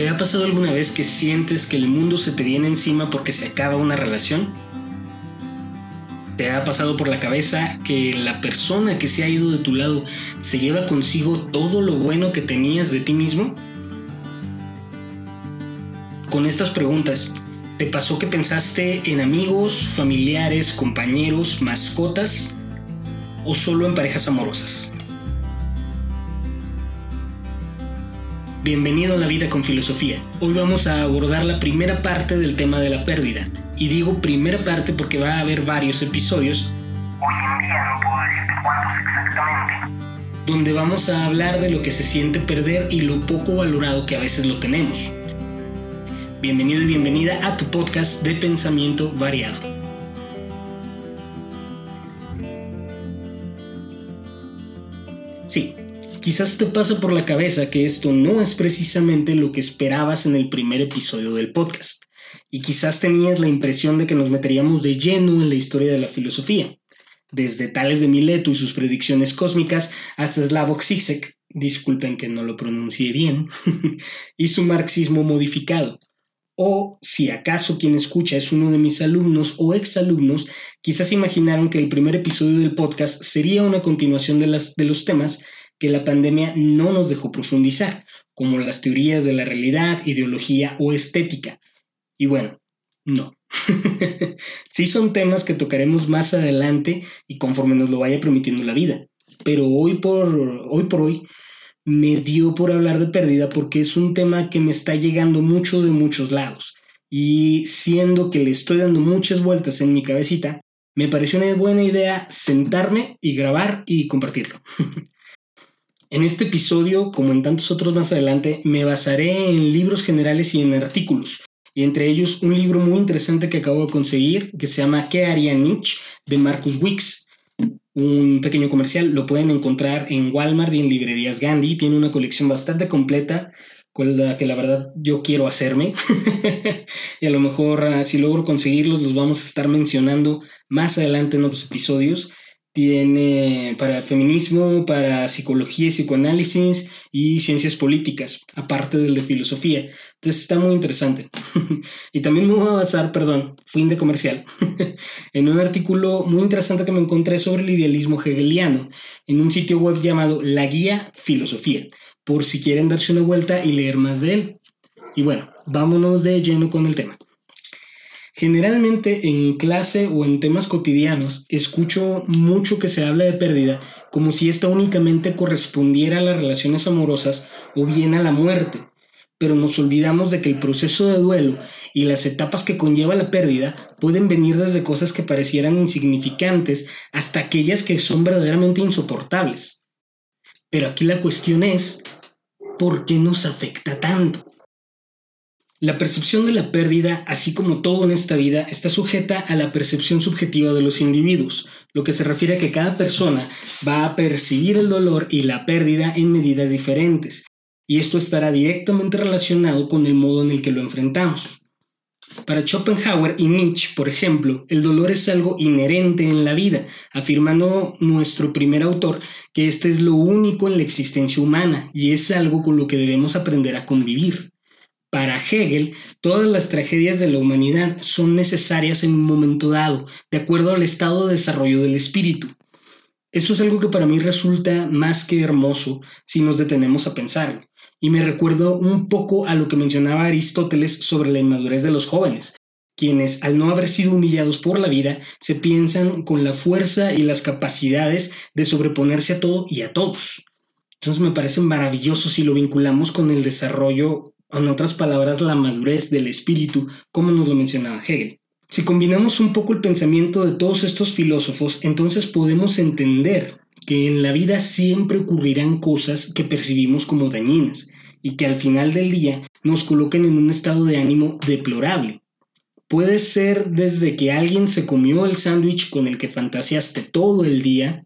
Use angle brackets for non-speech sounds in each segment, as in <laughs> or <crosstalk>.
¿Te ha pasado alguna vez que sientes que el mundo se te viene encima porque se acaba una relación? ¿Te ha pasado por la cabeza que la persona que se ha ido de tu lado se lleva consigo todo lo bueno que tenías de ti mismo? Con estas preguntas, ¿te pasó que pensaste en amigos, familiares, compañeros, mascotas o solo en parejas amorosas? Bienvenido a la vida con filosofía. Hoy vamos a abordar la primera parte del tema de la pérdida. Y digo primera parte porque va a haber varios episodios. Hoy en día no puedo decirte cuántos exactamente. Donde vamos a hablar de lo que se siente perder y lo poco valorado que a veces lo tenemos. Bienvenido y bienvenida a tu podcast de pensamiento variado. Sí, Quizás te pasa por la cabeza que esto no es precisamente lo que esperabas en el primer episodio del podcast, y quizás tenías la impresión de que nos meteríamos de lleno en la historia de la filosofía, desde Tales de Mileto y sus predicciones cósmicas hasta Slavoj Zizek, disculpen que no lo pronuncie bien, <laughs> y su marxismo modificado. O si acaso quien escucha es uno de mis alumnos o exalumnos, quizás imaginaron que el primer episodio del podcast sería una continuación de, los temas que la pandemia no nos dejó profundizar, como las teorías de la realidad, ideología o estética. Y bueno, no. <laughs> sí son temas que tocaremos más adelante y conforme nos lo vaya permitiendo la vida. Pero hoy por hoy, me dio por hablar de pérdida porque es un tema que me está llegando mucho de muchos lados. Y siendo que le estoy dando muchas vueltas en mi cabecita, me pareció una buena idea sentarme y grabar y compartirlo. <laughs> En este episodio, como en tantos otros más adelante, me basaré en libros generales y en artículos, y entre ellos un libro muy interesante que acabo de conseguir, que se llama ¿Qué haría Nietzsche? de Marcus Wicks. Un pequeño comercial, lo pueden encontrar en Walmart y en librerías Gandhi, tiene una colección bastante completa con la que la verdad yo quiero hacerme. <laughs> y a lo mejor ah, si logro conseguirlos los vamos a estar mencionando más adelante en otros episodios tiene para feminismo, para psicología y psicoanálisis y ciencias políticas, aparte del de filosofía. Entonces está muy interesante. <laughs> y también me voy a basar, perdón, fin de comercial, <laughs> en un artículo muy interesante que me encontré sobre el idealismo hegeliano en un sitio web llamado La Guía Filosofía, por si quieren darse una vuelta y leer más de él. Y bueno, vámonos de lleno con el tema. Generalmente en clase o en temas cotidianos escucho mucho que se habla de pérdida como si esta únicamente correspondiera a las relaciones amorosas o bien a la muerte, pero nos olvidamos de que el proceso de duelo y las etapas que conlleva la pérdida pueden venir desde cosas que parecieran insignificantes hasta aquellas que son verdaderamente insoportables. Pero aquí la cuestión es, ¿por qué nos afecta tanto? La percepción de la pérdida, así como todo en esta vida, está sujeta a la percepción subjetiva de los individuos, lo que se refiere a que cada persona va a percibir el dolor y la pérdida en medidas diferentes, y esto estará directamente relacionado con el modo en el que lo enfrentamos. Para Schopenhauer y Nietzsche, por ejemplo, el dolor es algo inherente en la vida, afirmando nuestro primer autor que este es lo único en la existencia humana y es algo con lo que debemos aprender a convivir. Para Hegel, todas las tragedias de la humanidad son necesarias en un momento dado, de acuerdo al estado de desarrollo del espíritu. Esto es algo que para mí resulta más que hermoso si nos detenemos a pensarlo, y me recuerdo un poco a lo que mencionaba Aristóteles sobre la inmadurez de los jóvenes, quienes al no haber sido humillados por la vida se piensan con la fuerza y las capacidades de sobreponerse a todo y a todos. Entonces me parece maravilloso si lo vinculamos con el desarrollo en otras palabras, la madurez del espíritu, como nos lo mencionaba Hegel. Si combinamos un poco el pensamiento de todos estos filósofos, entonces podemos entender que en la vida siempre ocurrirán cosas que percibimos como dañinas y que al final del día nos coloquen en un estado de ánimo deplorable. Puede ser desde que alguien se comió el sándwich con el que fantaseaste todo el día,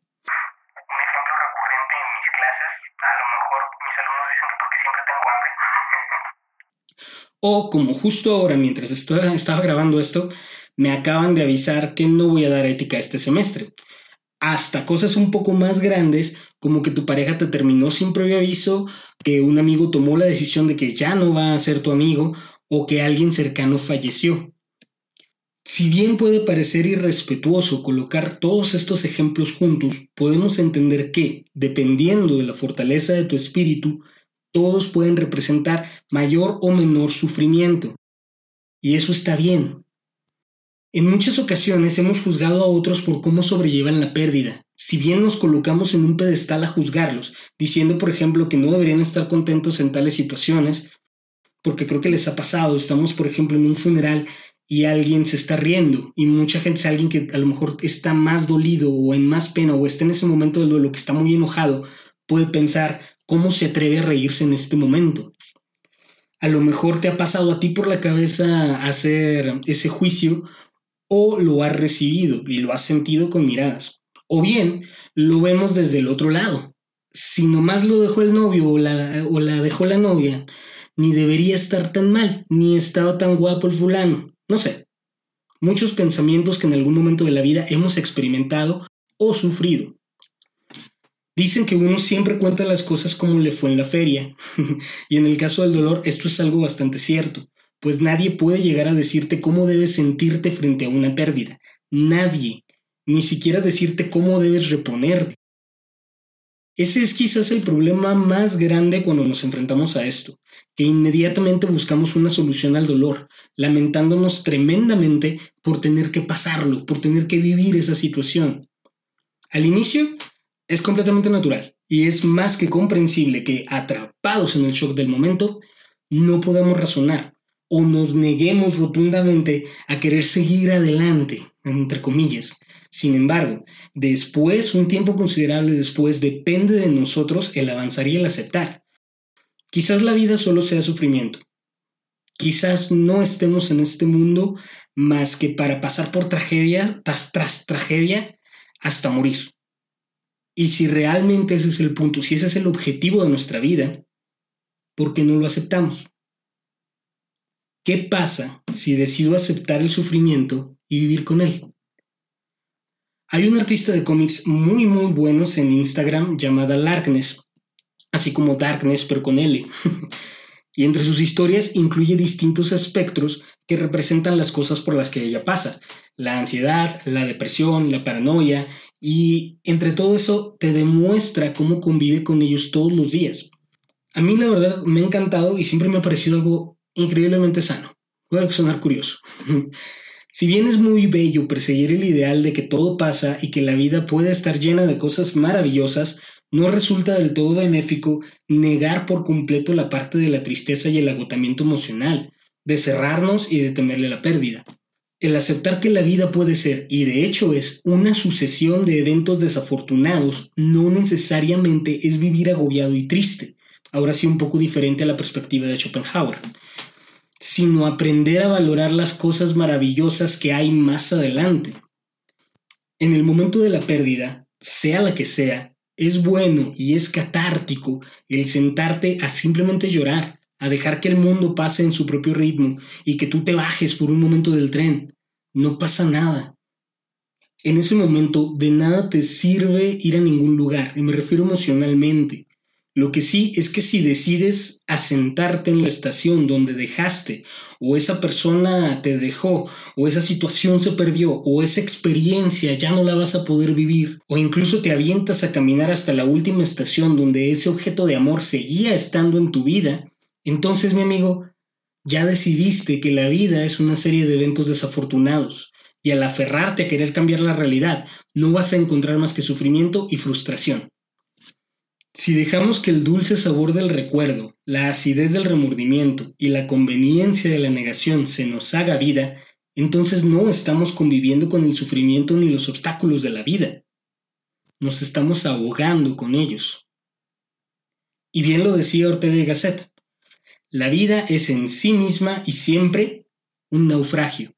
O como justo ahora, mientras <laughs> estaba grabando esto, me acaban de avisar que no voy a dar ética este semestre. hasta cosas un poco más grandes, como que tu pareja te terminó sin previo aviso, que un amigo tomó la decisión de que ya no va a ser tu amigo o que alguien cercano falleció. Si bien puede parecer irrespetuoso colocar todos estos ejemplos juntos, podemos entender que, dependiendo de la fortaleza de tu espíritu, todos pueden representar mayor o menor sufrimiento. Y eso está bien. En muchas ocasiones hemos juzgado a otros por cómo sobrellevan la pérdida. Si bien nos colocamos en un pedestal a juzgarlos, diciendo por ejemplo que no deberían estar contentos en tales situaciones, porque creo que les ha pasado, estamos por ejemplo en un funeral y alguien se está riendo y mucha gente alguien que a lo mejor está más dolido o en más pena o está en ese momento del duelo que está muy enojado, puede pensar cómo se atreve a reírse en este momento. A lo mejor te ha pasado a ti por la cabeza hacer ese juicio o lo has recibido y lo has sentido con miradas. O bien lo vemos desde el otro lado. Si nomás lo dejó el novio o la, o la dejó la novia, ni debería estar tan mal, ni estaba tan guapo el fulano. No sé, muchos pensamientos que en algún momento de la vida hemos experimentado o sufrido. Dicen que uno siempre cuenta las cosas como le fue en la feria, <laughs> y en el caso del dolor esto es algo bastante cierto, pues nadie puede llegar a decirte cómo debes sentirte frente a una pérdida. Nadie, ni siquiera decirte cómo debes reponerte. Ese es quizás el problema más grande cuando nos enfrentamos a esto, que inmediatamente buscamos una solución al dolor, lamentándonos tremendamente por tener que pasarlo, por tener que vivir esa situación. Al inicio es completamente natural y es más que comprensible que, atrapados en el shock del momento, no podamos razonar o nos neguemos rotundamente a querer seguir adelante, entre comillas. Sin embargo, después, un tiempo considerable después, depende de nosotros el avanzar y el aceptar. Quizás la vida solo sea sufrimiento. Quizás no estemos en este mundo más que para pasar por tragedia tras, tragedia hasta morir. Y si realmente ese es el punto, si ese es el objetivo de nuestra vida, ¿por qué no lo aceptamos? ¿Qué pasa si decido aceptar el sufrimiento y vivir con él? Hay un artista de cómics muy muy buenos en Instagram llamada Larkness así como Darkness, pero con L. <laughs> y entre sus historias incluye distintos espectros que representan las cosas por las que ella pasa, la ansiedad, la depresión, la paranoia, y entre todo eso te demuestra cómo convive con ellos todos los días. A mí la verdad me ha encantado y siempre me ha parecido algo increíblemente sano. Puede sonar curioso. <laughs> Si bien es muy bello perseguir el ideal de que todo pasa y que la vida puede estar llena de cosas maravillosas, no resulta del todo benéfico negar por completo la parte de la tristeza y el agotamiento emocional, de cerrarnos y de temerle la pérdida. El aceptar que la vida puede ser, y de hecho es, una sucesión de eventos desafortunados, no necesariamente es vivir agobiado y triste, ahora sí un poco diferente a la perspectiva de Schopenhauer, sino aprender a valorar las cosas maravillosas que hay más adelante. En el momento de la pérdida, sea la que sea, es bueno y es catártico el sentarte a simplemente llorar, a dejar que el mundo pase en su propio ritmo y que tú te bajes por un momento del tren. No pasa nada. En ese momento de nada te sirve ir a ningún lugar, y me refiero emocionalmente. Lo que sí es que si decides asentarte en la estación donde dejaste, o esa persona te dejó, o esa situación se perdió, o esa experiencia ya no la vas a poder vivir, o incluso te avientas a caminar hasta la última estación donde ese objeto de amor seguía estando en tu vida, entonces mi amigo, ya decidiste que la vida es una serie de eventos desafortunados, y al aferrarte a querer cambiar la realidad, no vas a encontrar más que sufrimiento y frustración. Si dejamos que el dulce sabor del recuerdo, la acidez del remordimiento y la conveniencia de la negación se nos haga vida, entonces no estamos conviviendo con el sufrimiento ni los obstáculos de la vida. Nos estamos ahogando con ellos. Y bien lo decía Ortega y Gasset, la vida es en sí misma y siempre un naufragio,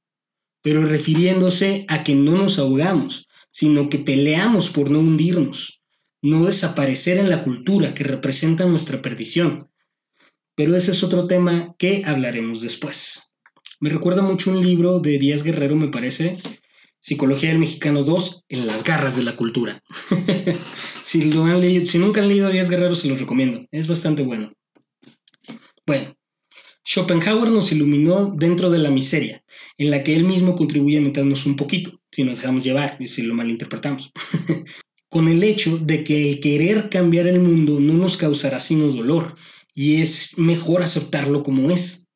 pero refiriéndose a que no nos ahogamos, sino que peleamos por no hundirnos no desaparecer en la cultura que representa nuestra perdición. Pero ese es otro tema que hablaremos después. Me recuerda mucho un libro de Díaz Guerrero, me parece. Psicología del Mexicano 2 en las garras de la cultura. <laughs> si, lo han leído, si nunca han leído 10 Guerreros, se los recomiendo. Es bastante bueno. Bueno, Schopenhauer nos iluminó dentro de la miseria, en la que él mismo contribuye a meternos un poquito, si nos dejamos llevar y si lo malinterpretamos. <laughs> Con el hecho de que el querer cambiar el mundo no nos causará sino dolor, y es mejor aceptarlo como es.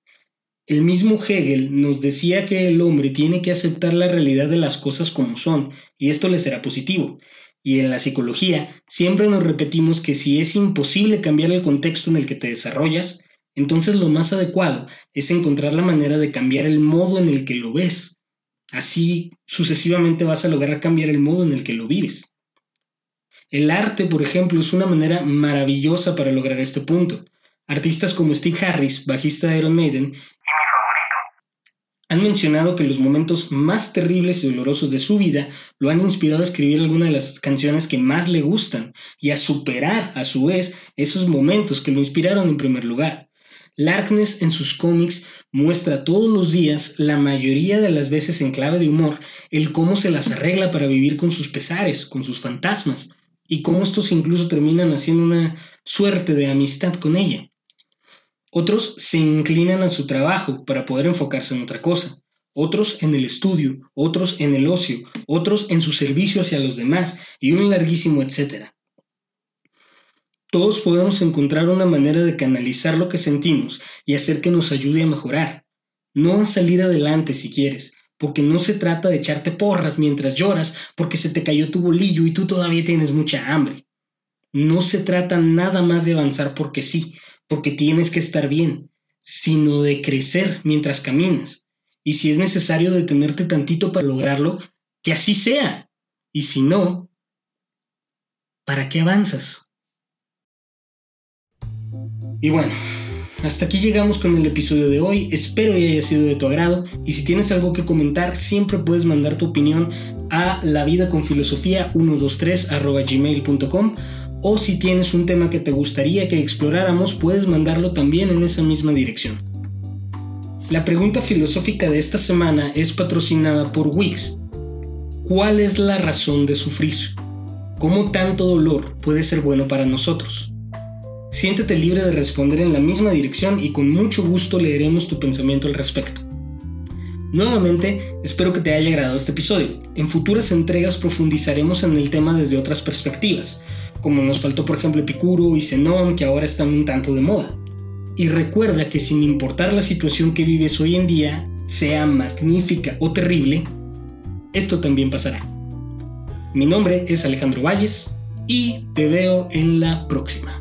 El mismo Hegel nos decía que el hombre tiene que aceptar la realidad de las cosas como son, y esto le será positivo. Y en la psicología siempre nos repetimos que si es imposible cambiar el contexto en el que te desarrollas, entonces lo más adecuado es encontrar la manera de cambiar el modo en el que lo ves. Así sucesivamente vas a lograr cambiar el modo en el que lo vives. El arte, por ejemplo, es una manera maravillosa para lograr este punto. Artistas como Steve Harris, bajista de Iron Maiden, han mencionado que los momentos más terribles y dolorosos de su vida lo han inspirado a escribir algunas de las canciones que más le gustan y a superar, a su vez, esos momentos que lo inspiraron en primer lugar. Larkness en sus cómics muestra todos los días, la mayoría de las veces en clave de humor, el cómo se las arregla para vivir con sus pesares, con sus fantasmas, y cómo estos incluso terminan haciendo una suerte de amistad con ella. Otros se inclinan a su trabajo para poder enfocarse en otra cosa, otros en el estudio, otros en el ocio, otros en su servicio hacia los demás y un larguísimo etcétera. Todos podemos encontrar una manera de canalizar lo que sentimos y hacer que nos ayude a mejorar. No a salir adelante si quieres, porque no se trata de echarte porras mientras lloras porque se te cayó tu bolillo y tú todavía tienes mucha hambre. No se trata nada más de avanzar porque sí, porque tienes que estar bien, sino de crecer mientras caminas. Y si es necesario detenerte tantito para lograrlo, que así sea. Y si no, ¿para qué avanzas? Y bueno, hasta aquí llegamos con el episodio de hoy, espero que haya sido de tu agrado y si tienes algo que comentar siempre puedes mandar tu opinión a la vida con filosofía 123 gmail.com o si tienes un tema que te gustaría que exploráramos, puedes mandarlo también en esa misma dirección. La pregunta filosófica de esta semana es patrocinada por Wix. ¿Cuál es la razón de sufrir? ¿Cómo tanto dolor puede ser bueno para nosotros? Siéntete libre de responder en la misma dirección y con mucho gusto leeremos tu pensamiento al respecto. Nuevamente, espero que te haya agradado este episodio. En futuras entregas profundizaremos en el tema desde otras perspectivas, como nos faltó por ejemplo Epicuro y Zenón, que ahora están un tanto de moda. Y recuerda que sin importar la situación que vives hoy en día, sea magnífica o terrible, esto también pasará. Mi nombre es Alejandro Valles y te veo en la próxima.